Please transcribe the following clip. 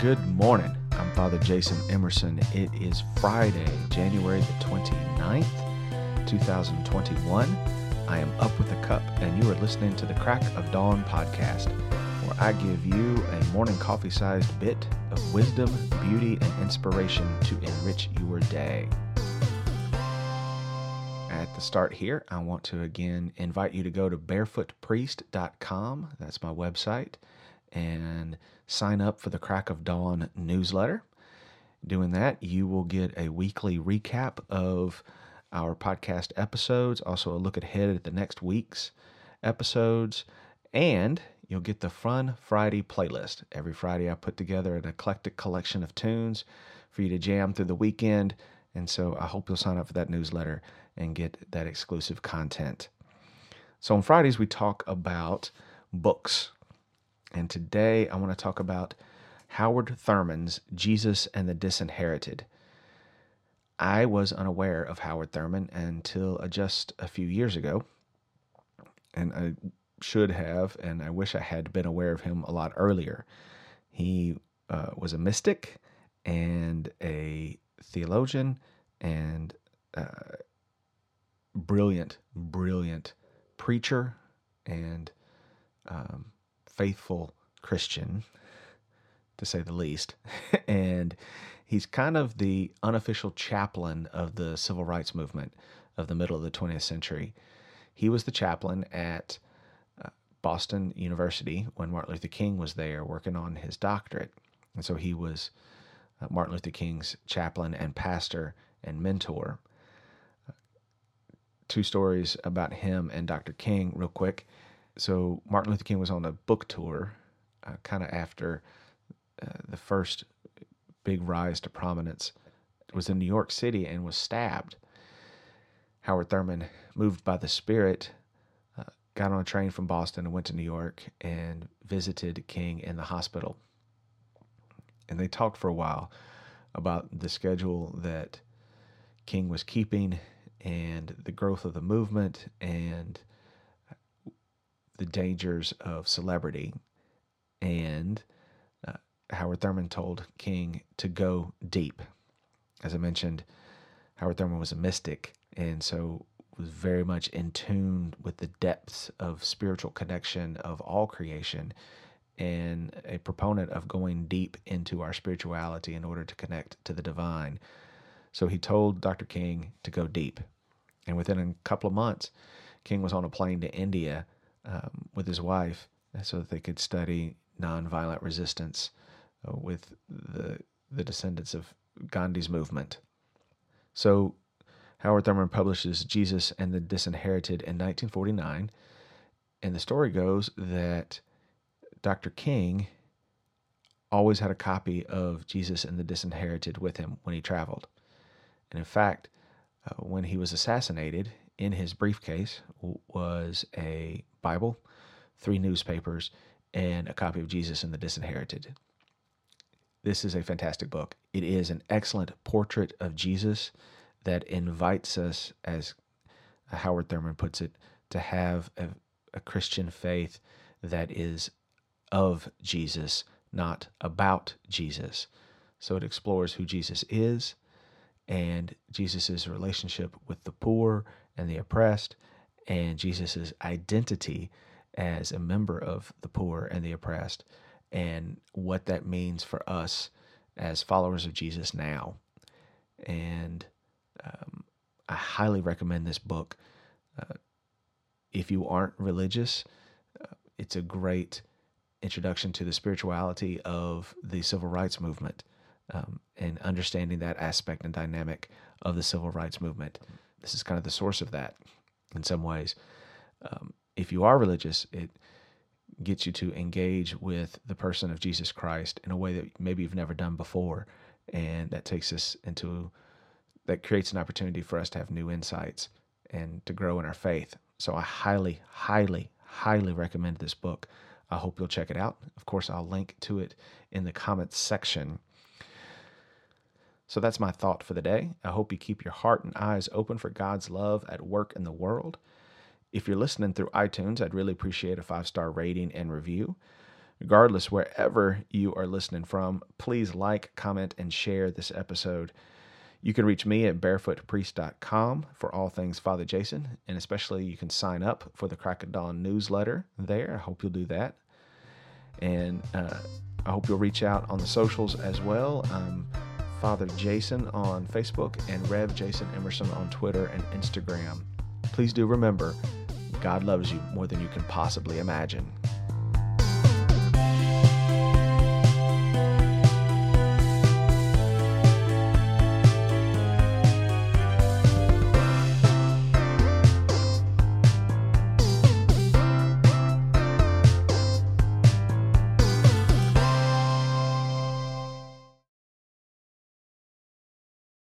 Good morning. I'm Father Jason Emerson. It is Friday, January the 29th, 2021. I am up with a cup, and you are listening to the Crack of Dawn podcast, where I give you a morning coffee sized bit of wisdom, beauty, and inspiration to enrich your day. At the start here, I want to again invite you to go to barefootpriest.com. That's my website and sign up for the Crack of Dawn newsletter. Doing that, you will get a weekly recap of our podcast episodes, also a look ahead at the next week's episodes, and you'll get the Fun Friday playlist. Every Friday, I put together an eclectic collection of tunes for you to jam through the weekend. And so I hope you'll sign up for that newsletter and get that exclusive content. So on Fridays, we talk about books. And today I want to talk about Howard Thurman's Jesus and the Disinherited. I was unaware of Howard Thurman until just a few years ago. And I should have, and I wish I had been aware of him a lot earlier. He uh, was a mystic and a theologian and uh, brilliant, brilliant preacher and um, faithful Christian, to say the least. and he's kind of the unofficial chaplain of the civil rights movement of the middle of the 20th century. He was the chaplain at uh, Boston University when Martin Luther King was there working on his doctorate. And so he was uh, Martin Luther King's chaplain and pastor and mentor. Uh, two stories about him and Dr. King, real quick so Martin Luther King was on a book tour, uh, kind of after uh, the first big rise to prominence. It was in New York City and was stabbed. Howard Thurman, moved by the Spirit, uh, got on a train from Boston and went to New York and visited King in the hospital. And they talked for a while about the schedule that King was keeping and the growth of the movement and the dangers of celebrity. And uh, Howard Thurman told King to go deep. As I mentioned, Howard Thurman was a mystic and so was very much in tune with the depths of spiritual connection of all creation and a proponent of going deep into our spirituality in order to connect to the divine. So he told Dr. King to go deep. And within a couple of months, King was on a plane to India um, with his wife so that they could study nonviolent resistance uh, with the the descendants of Gandhi's movement. So Howard Thurman publishes Jesus and the Disinherited in 1949, and the story goes that Dr. King always had a copy of Jesus and the Disinherited with him when he traveled. And in fact, uh, when he was assassinated, in his briefcase was a Bible, three newspapers, and a copy of Jesus and the Disinherited. This is a fantastic book. It is an excellent portrait of Jesus that invites us, as Howard Thurman puts it, to have a, a Christian faith that is of Jesus, not about Jesus. So it explores who Jesus is and Jesus' relationship with the poor and the oppressed, and Jesus' identity as a member of the poor and the oppressed, and what that means for us as followers of Jesus now. And um, I highly recommend this book. Uh, if you aren't religious, uh, it's a great introduction to the spirituality of the civil rights movement um, and understanding that aspect and dynamic of the civil rights movement. This is kind of the source of that in some ways. Um, if you are religious, it gets you to engage with the person of Jesus Christ in a way that maybe you've never done before. And that takes us into, that creates an opportunity for us to have new insights and to grow in our faith. So I highly, highly, highly recommend this book. I hope you'll check it out. Of course, I'll link to it in the comments section. So that's my thought for the day. I hope you keep your heart and eyes open for God's love at work in the world. If you're listening through iTunes, I'd really appreciate a five star rating and review. Regardless, wherever you are listening from, please like, comment, and share this episode. You can reach me at barefootpriest.com for all things Father Jason, and especially you can sign up for the Crack of Dawn newsletter there. I hope you'll do that. And uh, I hope you'll reach out on the socials as well. I'm Father Jason on Facebook and Rev Jason Emerson on Twitter and Instagram. Please do remember, God loves you more than you can possibly imagine.